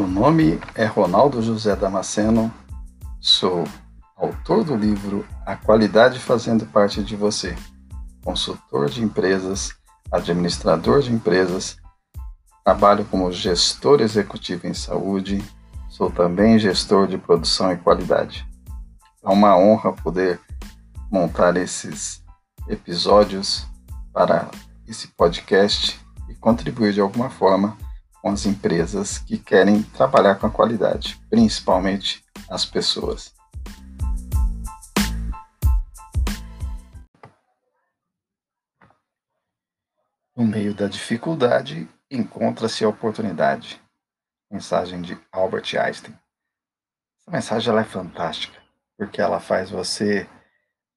nome é Ronaldo José Damasceno, sou autor do livro A Qualidade Fazendo Parte de Você, consultor de empresas, administrador de empresas, trabalho como gestor executivo em saúde, sou também gestor de produção e qualidade. É uma honra poder montar esses episódios para esse podcast e contribuir de alguma forma com as empresas que querem trabalhar com a qualidade, principalmente as pessoas. No meio da dificuldade, encontra-se a oportunidade. Mensagem de Albert Einstein. Essa mensagem é fantástica, porque ela faz você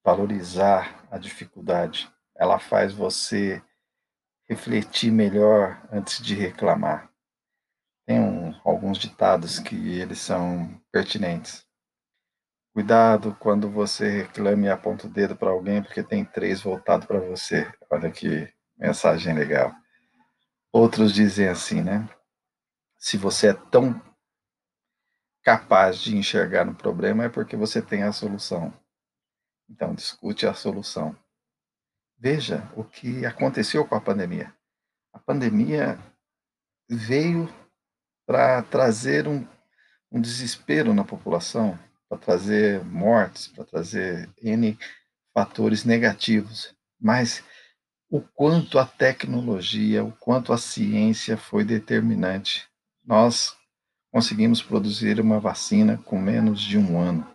valorizar a dificuldade, ela faz você refletir melhor antes de reclamar. Alguns ditados que eles são pertinentes. Cuidado quando você reclame e aponta o dedo para alguém, porque tem três voltado para você. Olha que mensagem legal. Outros dizem assim, né? Se você é tão capaz de enxergar no problema, é porque você tem a solução. Então, discute a solução. Veja o que aconteceu com a pandemia. A pandemia veio para trazer um, um desespero na população, para trazer mortes, para trazer N fatores negativos. Mas o quanto a tecnologia, o quanto a ciência foi determinante. Nós conseguimos produzir uma vacina com menos de um ano.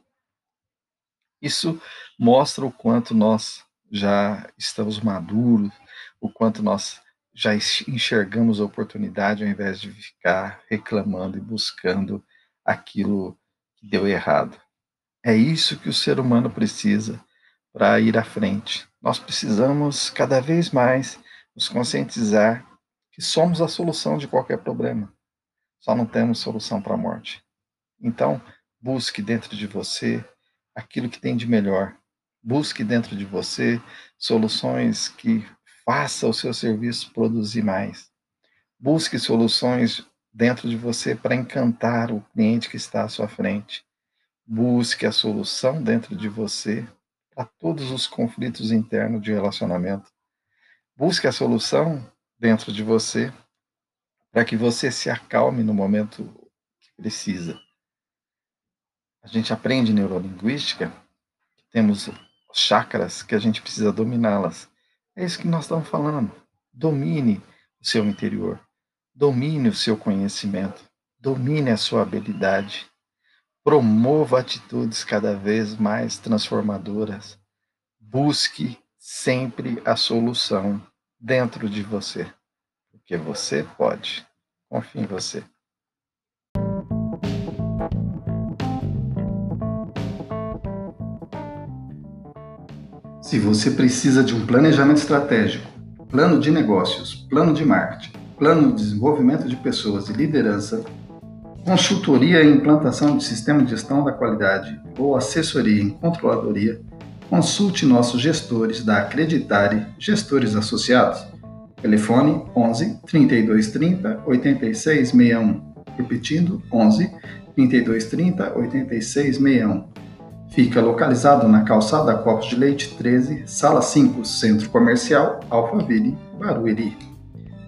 Isso mostra o quanto nós já estamos maduros, o quanto nós já enxergamos a oportunidade ao invés de ficar reclamando e buscando aquilo que deu errado. É isso que o ser humano precisa para ir à frente. Nós precisamos cada vez mais nos conscientizar que somos a solução de qualquer problema. Só não temos solução para a morte. Então, busque dentro de você aquilo que tem de melhor. Busque dentro de você soluções que Faça o seu serviço produzir mais. Busque soluções dentro de você para encantar o cliente que está à sua frente. Busque a solução dentro de você para todos os conflitos internos de relacionamento. Busque a solução dentro de você para que você se acalme no momento que precisa. A gente aprende neurolinguística, temos chakras que a gente precisa dominá-las. É isso que nós estamos falando. Domine o seu interior. Domine o seu conhecimento. Domine a sua habilidade. Promova atitudes cada vez mais transformadoras. Busque sempre a solução dentro de você. Porque você pode. Confie em você. Se você precisa de um planejamento estratégico, plano de negócios, plano de marketing, plano de desenvolvimento de pessoas e liderança, consultoria em implantação de sistema de gestão da qualidade ou assessoria em controladoria, consulte nossos gestores da Acreditare Gestores Associados. Telefone 11 3230 8661. Repetindo, 11 3230 8661 Fica localizado na calçada Copos de Leite 13, sala 5, Centro Comercial Alphaville, Barueri.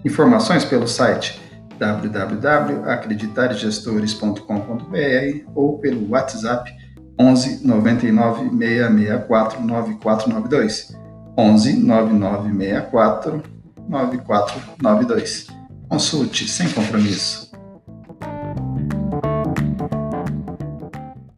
Informações pelo site www.acreditaregestores.com.br ou pelo WhatsApp 11 99 664 9492. 11 9964 9492. Consulte sem compromisso.